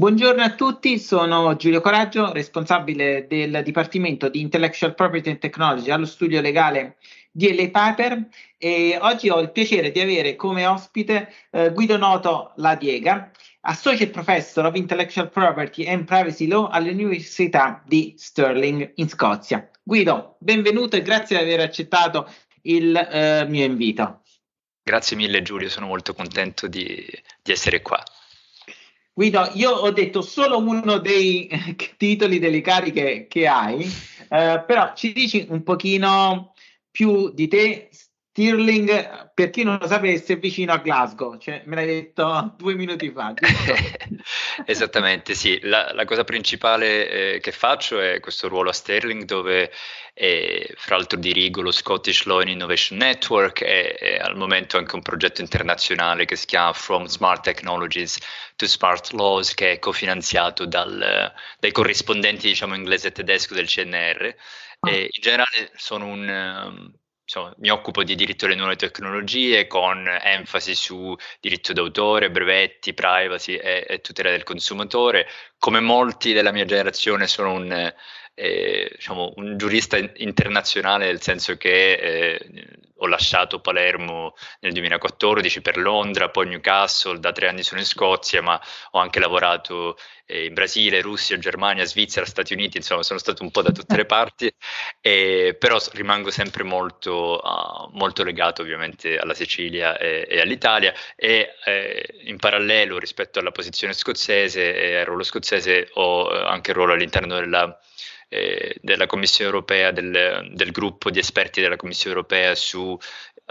Buongiorno a tutti, sono Giulio Coraggio, responsabile del Dipartimento di Intellectual Property and Technology allo studio legale di LA Piper e oggi ho il piacere di avere come ospite eh, Guido Noto La Diega, Associate Professor of Intellectual Property and Privacy Law all'Università di Stirling in Scozia. Guido, benvenuto e grazie di aver accettato il eh, mio invito. Grazie mille Giulio, sono molto contento di, di essere qua. Guido, io ho detto solo uno dei titoli delle cariche che hai, eh, però ci dici un pochino più di te, Stirling, per chi non lo sapesse, è vicino a Glasgow, cioè, me l'hai detto due minuti fa. Esattamente, sì. La, la cosa principale eh, che faccio è questo ruolo a Stirling, dove eh, fra l'altro dirigo lo Scottish Law and Innovation Network e, e, al momento anche un progetto internazionale che si chiama From Smart Technologies to Smart Laws, che è cofinanziato dal, dai corrispondenti diciamo inglese e tedesco del CNR. Ah. E in generale sono un, um, insomma, mi occupo di diritto alle nuove tecnologie con enfasi su diritto d'autore, brevetti, privacy e, e tutela del consumatore. Come molti della mia generazione sono un, eh, diciamo, un giurista internazionale nel senso che eh, ho lasciato Palermo nel 2014 per Londra, poi Newcastle, da tre anni sono in Scozia, ma ho anche lavorato eh, in Brasile, Russia, Germania, Svizzera, Stati Uniti, insomma sono stato un po' da tutte le parti, eh, però rimango sempre molto, uh, molto, legato ovviamente alla Sicilia e, e all'Italia e eh, in parallelo rispetto alla posizione scozzese e al ruolo scozzese ho eh, anche il ruolo all'interno della eh, della Commissione europea, del, del, gruppo di esperti della Commissione europea su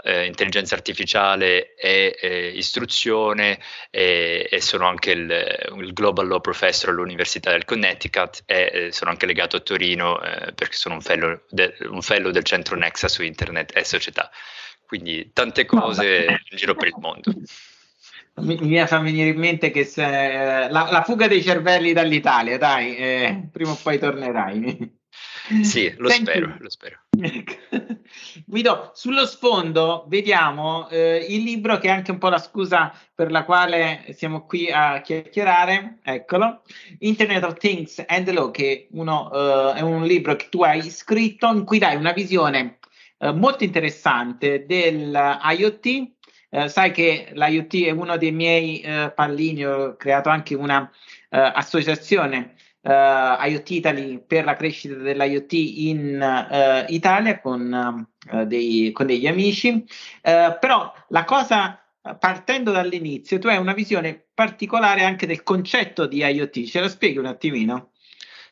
eh, intelligenza artificiale e eh, istruzione e, e, sono anche il, il, Global Law Professor all'Università del Connecticut e eh, sono anche legato a Torino eh, perché sono un fellow, de, un fellow, del centro Nexa su internet e società. Quindi tante cose in giro per il mondo mi, mi fa venire in mente che se, la, la, fuga dei cervelli dall'Italia, dai, eh, prima o poi tornerai. Sì, lo Senti, spero, lo spero. Guido, sullo sfondo vediamo eh, il libro che è anche un po' la scusa per la quale siamo qui a chiacchierare, eccolo, Internet of Things and the Law, che uno, uh, è un libro che tu hai scritto in cui dai una visione uh, molto interessante dell'IoT eh, sai che l'IoT è uno dei miei eh, pallini, ho creato anche una eh, associazione eh, IoT Italy per la crescita dell'IoT in eh, Italia con, dei, con, degli amici, però la cosa partendo dall'inizio, tu hai una visione particolare anche del concetto di IoT, ce lo spieghi un attimino?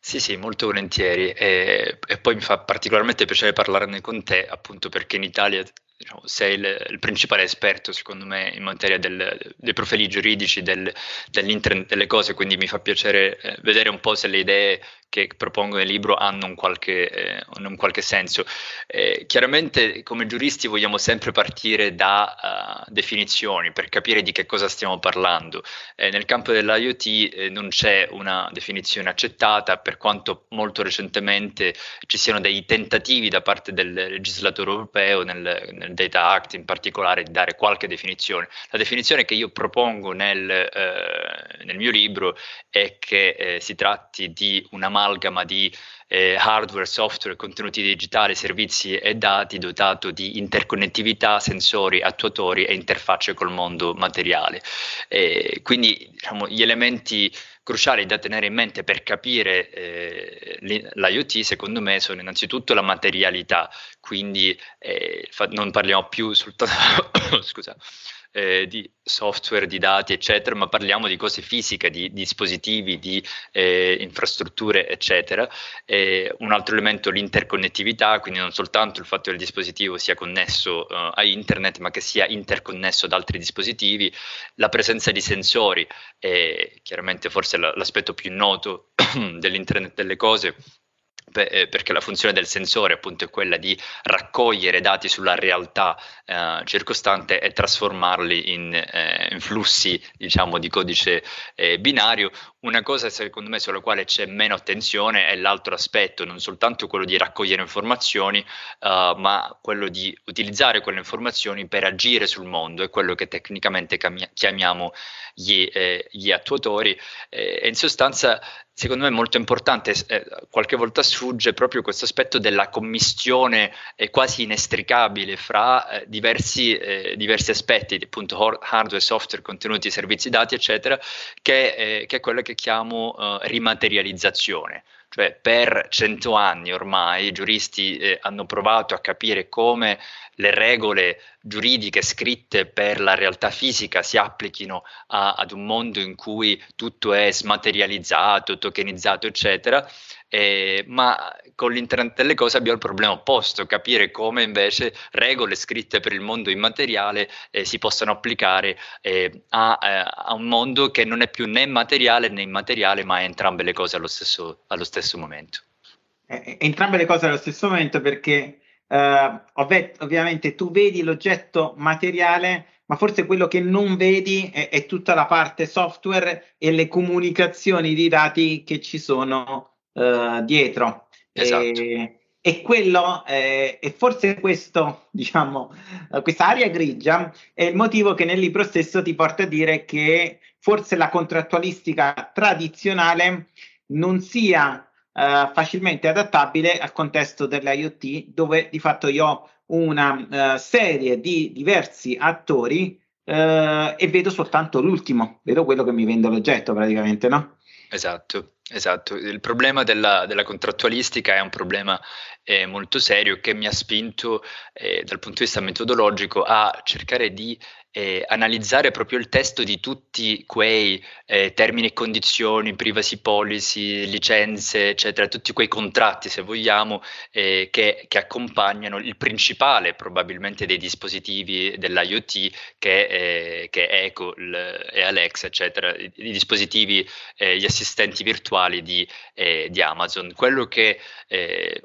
Sì, sì, molto volentieri. E, e, poi mi fa particolarmente piacere parlarne con te, appunto perché in Italia diciamo, sei il, il, principale esperto, secondo me, in materia del, dei profili giuridici del, dell'internet delle cose, quindi mi fa piacere eh, vedere un po' se le idee che propongo nel libro hanno un qualche, eh, un qualche senso. Eh, chiaramente come giuristi vogliamo sempre partire da uh, definizioni per capire di che cosa stiamo parlando. Eh, nel campo dell'IoT eh, non c'è una definizione accettata per quanto molto recentemente ci siano dei tentativi da parte del legislatore europeo nel, nel Data Act in particolare di dare qualche definizione. La definizione che io propongo nel, eh, nel mio libro è che si tratti di una un'amalgama di eh, hardware, software, contenuti digitali, servizi e dati dotato di interconnettività, sensori, attuatori e interfacce col mondo materiale. Eh, quindi diciamo, gli elementi cruciali da tenere in mente per capire eh, l'IoT, secondo me, sono innanzitutto la materialità, quindi eh, fa- non parliamo più soltanto scusa, eh, di software, di dati, eccetera, ma parliamo di cose fisiche, di, di dispositivi, di eh, infrastrutture, eccetera. E un altro elemento l'interconnettività, quindi non soltanto il fatto che il dispositivo sia connesso uh, a internet, ma che sia interconnesso ad altri dispositivi, la presenza di sensori, è chiaramente forse l'aspetto più noto dell'internet delle cose eh, perché la funzione del sensore appunto è quella di raccogliere dati sulla realtà eh, circostante e trasformarli in, eh, in, flussi diciamo di codice eh, binario Una cosa secondo me sulla quale c'è meno attenzione è l'altro aspetto, non soltanto quello di raccogliere informazioni, uh, ma quello di utilizzare quelle informazioni per agire sul mondo, è quello che tecnicamente chiamiamo gli, eh, gli attuatori. Eh, in sostanza secondo me molto importante, eh, qualche volta sfugge proprio questo aspetto della commistione eh, quasi inestricabile fra eh, diversi, eh, diversi, aspetti, appunto hardware, software, contenuti, servizi, dati, eccetera, che, eh, che è quella che chiamo eh, rimaterializzazione. Cioè per cento anni ormai i giuristi eh, hanno provato a capire come le regole giuridiche scritte per la realtà fisica si applichino a, ad un mondo in cui tutto è smaterializzato, tokenizzato, eccetera, eh, ma con l'internet delle cose abbiamo il problema opposto, capire come invece regole scritte per il mondo immateriale eh, si possano applicare eh, a, eh, a, un mondo che non è più né materiale né immateriale, ma è entrambe le cose allo stesso, allo stesso momento. entrambe le cose allo stesso momento perché ovv- ovviamente tu vedi l'oggetto materiale, ma forse quello che non vedi è, è, tutta la parte software e le comunicazioni di dati che ci sono uh, dietro. Esatto. E, e quello, eh, e forse questo, diciamo, uh, questa area grigia è il motivo che nel libro stesso ti porta a dire che forse la contrattualistica tradizionale non sia uh, facilmente adattabile al contesto dell'IoT, dove di fatto io ho una uh, serie di diversi attori uh, e vedo soltanto l'ultimo, vedo quello che mi vende l'oggetto praticamente, no? Esatto, esatto. Il problema della, della contrattualistica è un problema eh, molto serio che mi ha spinto eh, dal punto di vista metodologico a cercare di eh, analizzare proprio il testo di tutti quei eh, termini e condizioni, privacy policy, licenze, eccetera, tutti quei contratti, se vogliamo, eh, che, che, accompagnano il principale probabilmente dei dispositivi dell'IoT che, eh, che è Echo il, e Alexa, eccetera, i, i dispositivi, eh, gli assistenti virtuali di, eh, di, Amazon. Quello che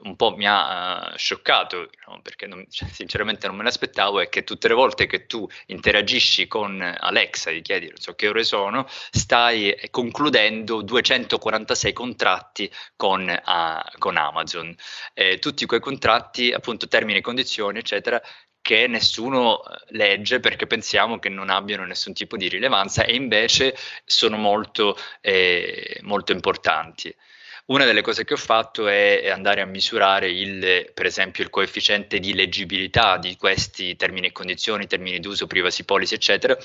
un po' mi ha scioccato, no? perché non, cioè, sinceramente non me l'aspettavo, è che tutte le volte che tu interagisci interagisci con Alexa, gli chiedi non so che ore sono, stai concludendo 246 contratti con, uh, con Amazon. Eh, tutti quei contratti, appunto, termini e condizioni, eccetera, che nessuno legge perché pensiamo che non abbiano nessun tipo di rilevanza e invece sono molto, eh, molto importanti. Una delle cose che ho fatto è andare a misurare il, per esempio il coefficiente di leggibilità di questi termini e condizioni, termini d'uso, privacy policy, eccetera,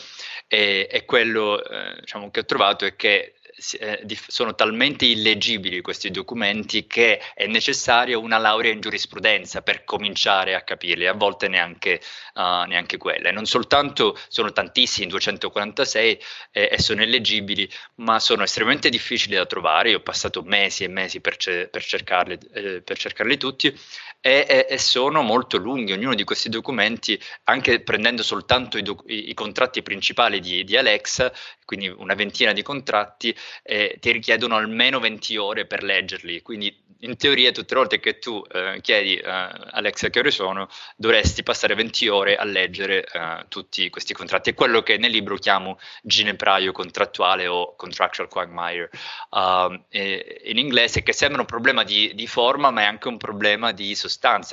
e, e quello eh, diciamo, che ho trovato è che eh, sono talmente illegibili questi documenti che è necessaria una laurea in giurisprudenza per cominciare a capirli, a volte neanche, uh, neanche quella. E non soltanto sono tantissimi, 246, eh, e sono illegibili, ma sono estremamente difficili da trovare. Io ho passato mesi e mesi per, ce- per, cercarli, eh, per cercarli tutti e, e, e, sono molto lunghi. Ognuno di questi documenti, anche prendendo soltanto i, doc- i contratti principali di, di Alexa, quindi una ventina di contratti, eh, ti richiedono almeno 20 ore per leggerli. Quindi in teoria tutte le volte che tu eh, chiedi eh, Alexa che ore sono, dovresti passare 20 ore a leggere eh, tutti questi contratti. È quello che nel libro chiamo ginepraio contrattuale o contractual quagmire uh, in inglese, che sembra un problema di, di, forma, ma è anche un problema di sostanza,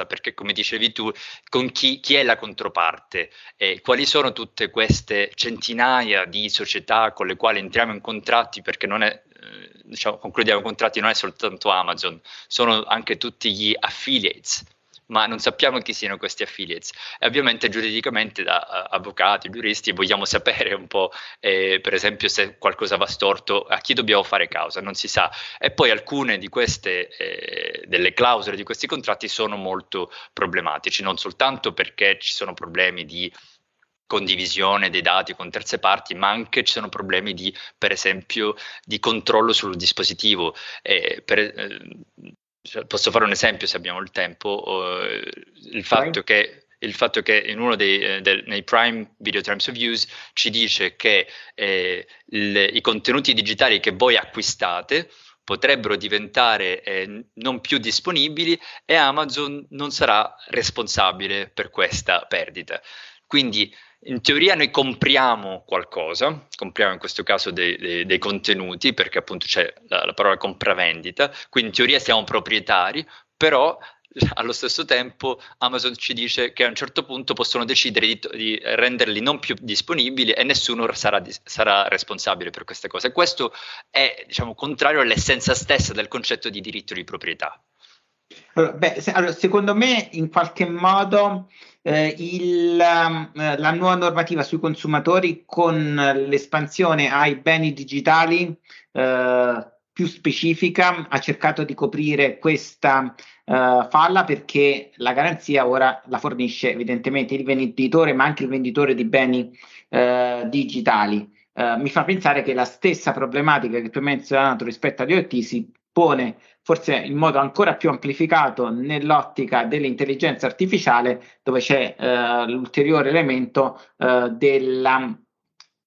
perché come dicevi tu, con chi, chi è la controparte? E quali sono tutte queste centinaia di società con le quali entriamo in contratti perché non è eh, diciamo, concludiamo contratti non è soltanto Amazon, sono anche tutti gli affiliates, ma non sappiamo chi siano questi affiliates. E ovviamente giuridicamente da uh, avvocati, giuristi, vogliamo sapere un po', eh, per esempio, se qualcosa va storto, a chi dobbiamo fare causa, non si sa. E poi alcune di queste, eh, delle clausole di questi contratti sono molto problematici, non soltanto perché ci sono problemi di condivisione dei dati con terze parti, ma anche ci sono problemi di, per esempio, di controllo sul dispositivo. Eh, per, eh, posso fare un esempio se abbiamo il tempo, il, fatto che, il fatto che in uno dei eh, del, nei Prime Video Terms of Use ci dice che eh, il, i contenuti digitali che voi acquistate potrebbero diventare eh, non più disponibili e Amazon non sarà responsabile per questa perdita. Quindi in teoria noi compriamo qualcosa, compriamo in questo caso dei, dei, dei contenuti, perché appunto c'è la, la parola compravendita, quindi in teoria siamo proprietari, però allo stesso tempo Amazon ci dice che a un certo punto possono decidere di, di renderli non più disponibili e nessuno sarà, sarà, responsabile per queste cose. Questo è diciamo, contrario all'essenza stessa del concetto di diritto di proprietà. Allora, beh, se, allora, secondo me in qualche modo eh, il, eh, la nuova normativa sui consumatori con l'espansione ai beni digitali eh, più specifica ha cercato di coprire questa eh, falla perché la garanzia ora la fornisce evidentemente il venditore ma anche il venditore di beni eh, digitali. Uh, mi fa pensare che la stessa problematica che tu hai menzionato rispetto agli IoT si pone forse in modo ancora più amplificato nell'ottica dell'intelligenza artificiale, dove c'è uh, l'ulteriore elemento uh, della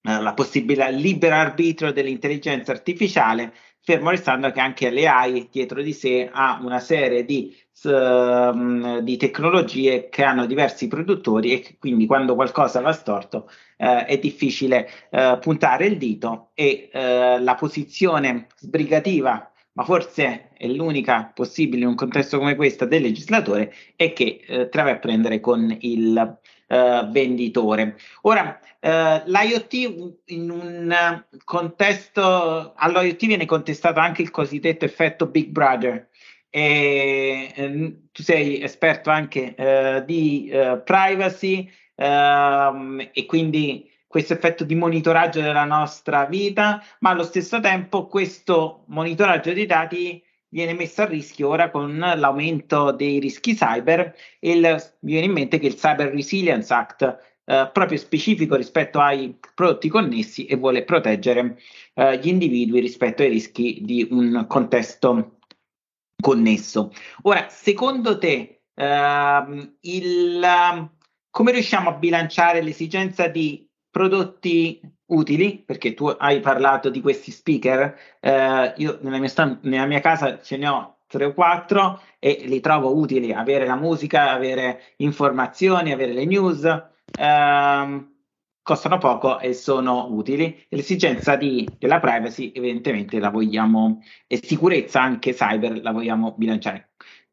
la possibile libero arbitrio dell'intelligenza artificiale, fermo restando che anche l'AI dietro di sé ha una serie di, uh, di tecnologie che hanno diversi produttori e quindi quando qualcosa va storto uh, è difficile uh, puntare il dito e la posizione sbrigativa ma forse è l'unica possibile in un contesto come questo del legislatore, è che eh, trova a prendere con il eh, venditore. Ora, eh, l'IoT in un contesto, all'IoT viene contestato anche il cosiddetto effetto Big Brother. E, eh, tu sei esperto anche eh, di eh, privacy ehm, e quindi questo effetto di monitoraggio della nostra vita, ma allo stesso tempo questo monitoraggio dei dati viene messo a rischio ora con l'aumento dei rischi cyber e il, mi viene in mente che il Cyber Resilience Act eh, proprio specifico rispetto ai prodotti connessi e vuole proteggere eh, gli individui rispetto ai rischi di un contesto connesso. Ora, secondo te, eh, il, come riusciamo a bilanciare l'esigenza di prodotti utili, perché tu hai parlato di questi speaker, eh, io nella mia, stand- nella mia casa ce ne ho tre o quattro e li trovo utili, avere la musica, avere informazioni, avere le news, ehm, costano poco e sono utili. L'esigenza di, della privacy evidentemente la vogliamo, e sicurezza anche cyber la vogliamo bilanciare.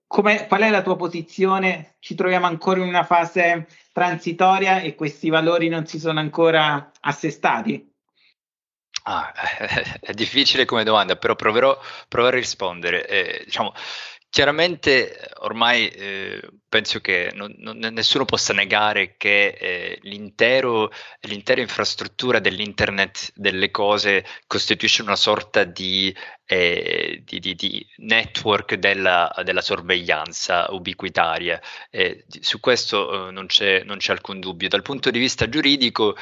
Come, qual è la tua posizione? Ci troviamo ancora in una fase transitoria e questi valori non si sono ancora assestati? Ah, è difficile come domanda, però proverò, proverò a rispondere. Eh, diciamo, chiaramente ormai eh, penso che non, non, nessuno possa negare che eh, l'intero, l'intera infrastruttura dell'internet delle cose costituisce una sorta di eh, di, di, di, network della, della, sorveglianza ubiquitaria. Eh, su questo eh, non, c'è, non, c'è, alcun dubbio. Dal punto di vista giuridico,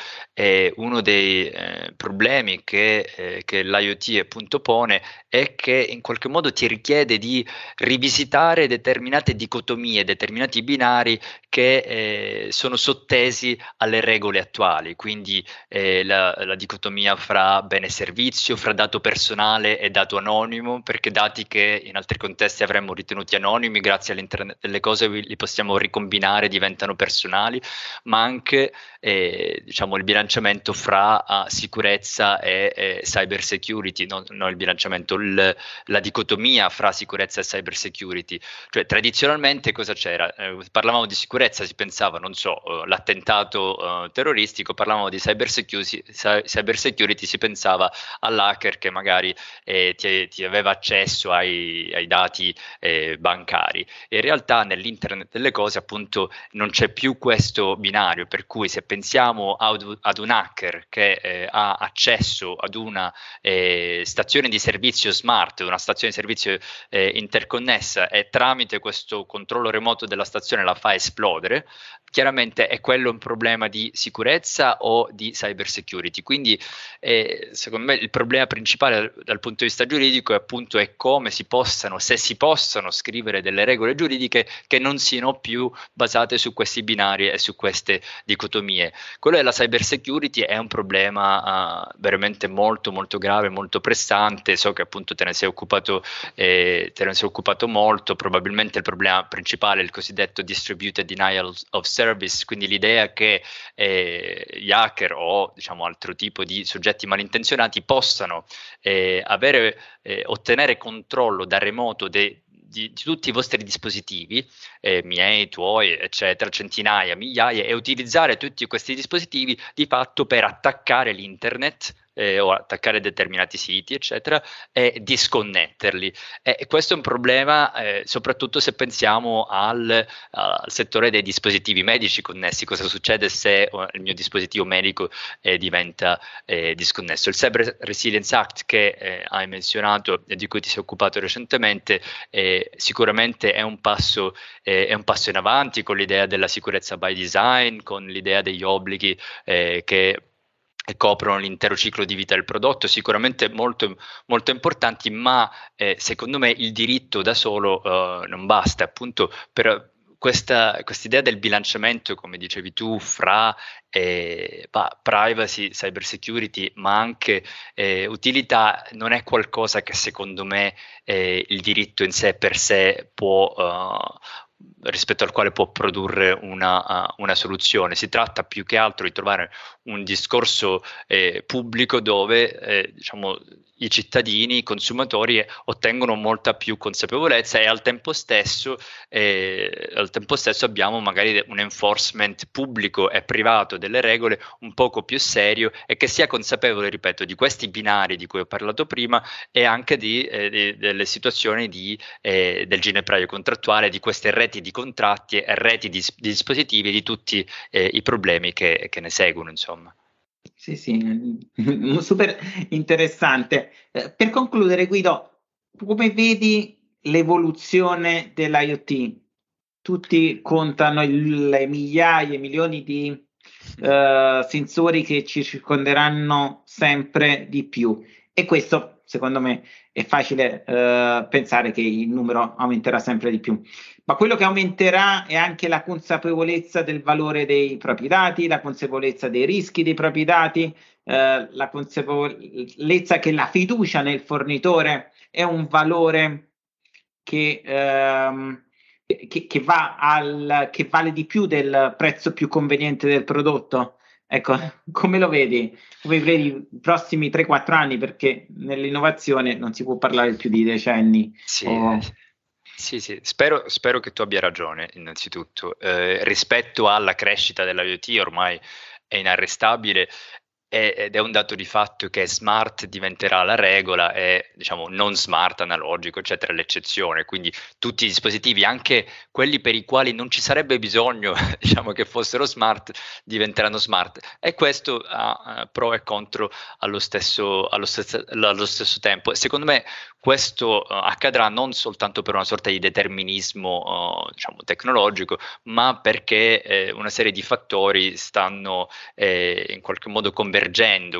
uno dei eh, problemi che, eh, che, l'IoT appunto pone è che in qualche modo ti richiede di rivisitare determinate dicotomie, determinati binari che eh, sono sottesi alle regole attuali, quindi la, la dicotomia fra bene e servizio, fra dato personale e dato anonimo, perché dati che in altri contesti avremmo ritenuti anonimi, grazie all'internet delle cose li possiamo ricombinare, diventano personali, ma anche eh, diciamo, il bilanciamento fra uh, sicurezza e, e, cyber security, non, non il bilanciamento, il, la dicotomia fra sicurezza e cyber security. Cioè, tradizionalmente cosa c'era? Eh, parlavamo di sicurezza, si pensava, non so, uh, l'attentato uh, terroristico, parlavamo di cyber security, cyber security, si pensava all'hacker che magari eh, ti ti aveva accesso ai, ai dati eh, bancari. In realtà nell'internet delle cose appunto non c'è più questo binario, per cui se pensiamo ad, ad un hacker che eh, ha accesso ad una eh, stazione di servizio smart, una stazione di servizio eh, interconnessa e tramite questo controllo remoto della stazione la fa esplodere, chiaramente è quello un problema di sicurezza o di cyber security. Quindi eh, secondo me il problema principale dal, dal punto di vista giuridico e appunto è come si possano, se si possano scrivere delle regole giuridiche che non siano più basate su questi binari e su queste dicotomie. Quello della cyber security è un problema uh, veramente molto molto grave, molto pressante. So che appunto te ne sei occupato, eh, te ne sei occupato molto. Probabilmente il problema principale è il cosiddetto distributed denial of service, quindi l'idea che eh, gli hacker o diciamo altro tipo di soggetti malintenzionati possano eh, avere, eh, ottenere controllo da remoto dei di, di, tutti i vostri dispositivi, eh, miei, tuoi, eccetera, centinaia, migliaia, e utilizzare tutti questi dispositivi di fatto per attaccare l'internet eh, o attaccare determinati siti, eccetera, e disconnetterli. E questo è un problema eh, soprattutto se pensiamo al, al, settore dei dispositivi medici connessi. Cosa succede se il mio dispositivo medico eh, diventa eh, disconnesso? Il Cyber Resilience Act che eh, hai menzionato e di cui ti sei occupato recentemente eh, sicuramente è un, passo, è un passo in avanti con l'idea della sicurezza by design, con l'idea degli obblighi che e coprono l'intero ciclo di vita del prodotto, sicuramente molto, molto importanti, ma eh, secondo me il diritto da solo uh, non basta, appunto per questa idea del bilanciamento, come dicevi tu, fra eh, privacy, cyber security, ma anche eh, utilità, non è qualcosa che secondo me eh, il diritto in sé per sé può, uh, rispetto al quale può produrre una, uh, una, soluzione. Si tratta più che altro di trovare un discorso eh, pubblico dove eh, diciamo, i cittadini, i consumatori ottengono molta più consapevolezza e al tempo stesso, eh, al tempo stesso abbiamo magari un enforcement pubblico e privato delle regole un poco più serio e che sia consapevole, ripeto, di questi binari di cui ho parlato prima e anche di, eh, di, delle situazioni di, eh, del ginepraio contrattuale, di queste reti di contratti e reti di, di dispositivi di tutti eh, i problemi che, che ne seguono, insomma. Sì, sì, super interessante. Eh, per concludere, Guido, come vedi l'evoluzione dell'IoT? Tutti contano le migliaia, milioni di uh, sensori che ci circonderanno sempre di più. E questo, secondo me, è facile uh, pensare che il numero aumenterà sempre di più ma quello che aumenterà è anche la consapevolezza del valore dei propri dati, la consapevolezza dei rischi dei propri dati, eh, la consapevolezza che la fiducia nel fornitore è un valore che, ehm, che, che, va al, che vale di più del prezzo più conveniente del prodotto. Ecco, come lo vedi? Come vedi i prossimi 3-4 anni? Perché nell'innovazione non si può parlare più di decenni. Sì, o... Sì, sì, spero, spero che tu abbia ragione, innanzitutto. Eh, rispetto alla crescita dell'IoT ormai è inarrestabile ed è un dato di fatto che smart diventerà la regola e diciamo non smart, analogico, eccetera, l'eccezione. Quindi tutti i dispositivi, anche quelli per i quali non ci sarebbe bisogno diciamo, che fossero smart, diventeranno smart. E questo ha uh, pro e contro allo stesso, allo stesso, allo stesso tempo. Secondo me questo uh, accadrà non soltanto per una sorta di determinismo uh, diciamo, tecnologico, ma perché eh, una serie di fattori stanno eh, in qualche modo convergendo,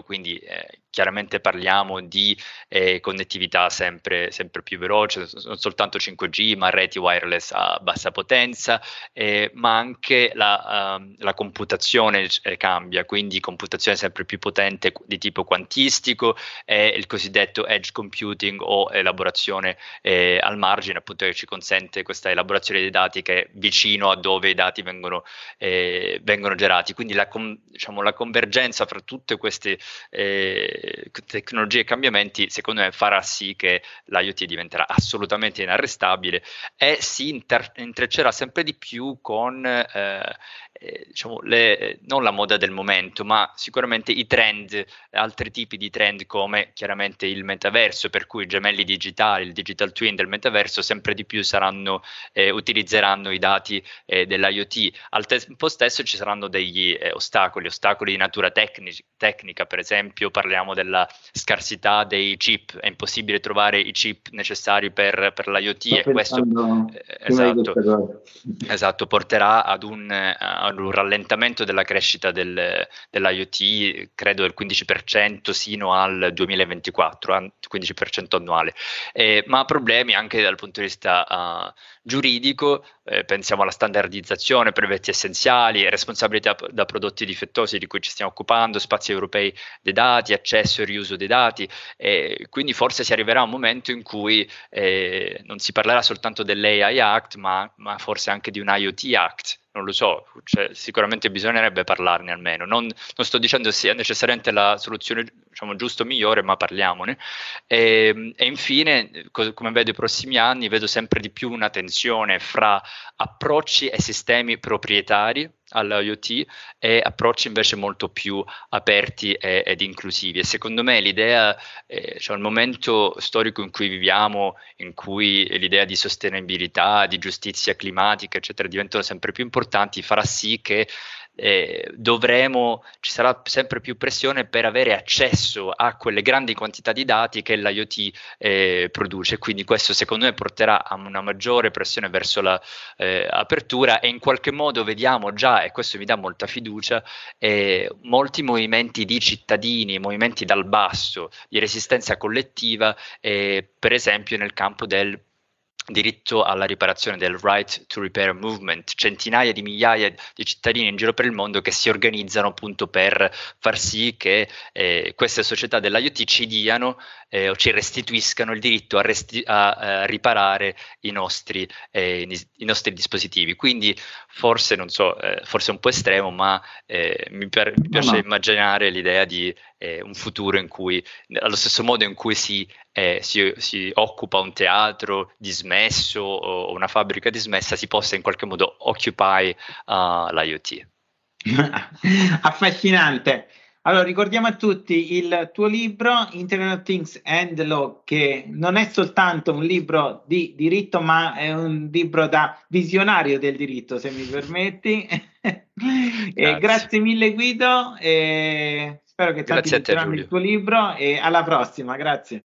quindi eh, chiaramente parliamo di eh, connettività sempre, sempre, più veloce, non soltanto 5G, ma reti wireless a bassa potenza, eh, ma anche la, uh, la computazione eh, cambia, quindi computazione sempre più potente di tipo quantistico, e il cosiddetto edge computing o elaborazione eh, al margine, appunto che ci consente questa elaborazione dei dati che è vicino a dove i dati vengono, eh, vengono generati. Quindi la, com- diciamo, la convergenza fra tutte queste eh, tecnologie e cambiamenti, secondo me farà sì che l'IoT diventerà assolutamente inarrestabile e si inter- intreccerà sempre di più con eh, eh, diciamo, le, non la moda del momento, ma sicuramente i trend, altri tipi di trend come chiaramente il metaverso, per cui i gemelli digitali, il digital twin del metaverso sempre di più saranno, eh, utilizzeranno i dati eh, dell'IoT. Al tempo stesso ci saranno degli eh, ostacoli, ostacoli di natura tecnic- tecnica, per esempio parliamo della scarsità dei chip, è impossibile trovare i chip necessari per, per l'IoT Sto e questo eh, esatto, esatto, porterà ad un ad un rallentamento della crescita del, dell'IoT, credo del 15% sino al 2024, 15% annuale, eh, ma problemi anche dal punto di vista uh, giuridico eh, pensiamo alla standardizzazione, brevetti essenziali, responsabilità da prodotti difettosi di cui ci stiamo occupando, spazi europei dei dati, accesso e riuso dei dati, e quindi forse si arriverà a un momento in cui eh, non si parlerà soltanto dell'AI Act, ma, ma forse anche di un IoT Act non lo so, cioè, sicuramente bisognerebbe parlarne almeno. Non, non, sto dicendo sia necessariamente la soluzione diciamo, giusta o migliore, ma parliamone. E, ehm, e infine, co- come vedo i prossimi anni, vedo sempre di più una tensione fra approcci e sistemi proprietari all'IoT e approcci invece molto più aperti e, ed inclusivi. E secondo me l'idea, eh, cioè il momento storico in cui viviamo, in cui l'idea di sostenibilità, di giustizia climatica, eccetera, diventano sempre più importanti, farà sì che eh, dovremo, ci sarà sempre più pressione per avere accesso a quelle grandi quantità di dati che l'IoT eh, produce. Quindi questo secondo me porterà a una maggiore pressione verso l'apertura eh, e in qualche modo vediamo già, e questo mi dà molta fiducia, eh, molti movimenti di cittadini, movimenti dal basso, di resistenza collettiva, eh, per esempio nel campo del diritto alla riparazione del Right to Repair Movement, centinaia di migliaia di cittadini in giro per il mondo che si organizzano appunto per far sì che eh, queste società dell'IoT ci diano eh, o ci restituiscano il diritto a, resti- a, a riparare i nostri, eh, i nostri, dispositivi. Quindi forse, non so, eh, forse è un po' estremo, ma eh, mi, per- mi, piace no, no. immaginare l'idea di eh, un futuro in cui, allo stesso modo in cui si, eh, si, si occupa un teatro dismesso o una fabbrica dismessa, si possa in qualche modo occupy uh, l'IoT. Affascinante. Allora, ricordiamo a tutti il tuo libro Internet of Things and Law, che non è soltanto un libro di diritto, ma è un libro da visionario del diritto, se mi permetti. grazie. grazie mille Guido, spero che ti leggeranno il tuo libro e alla prossima, grazie.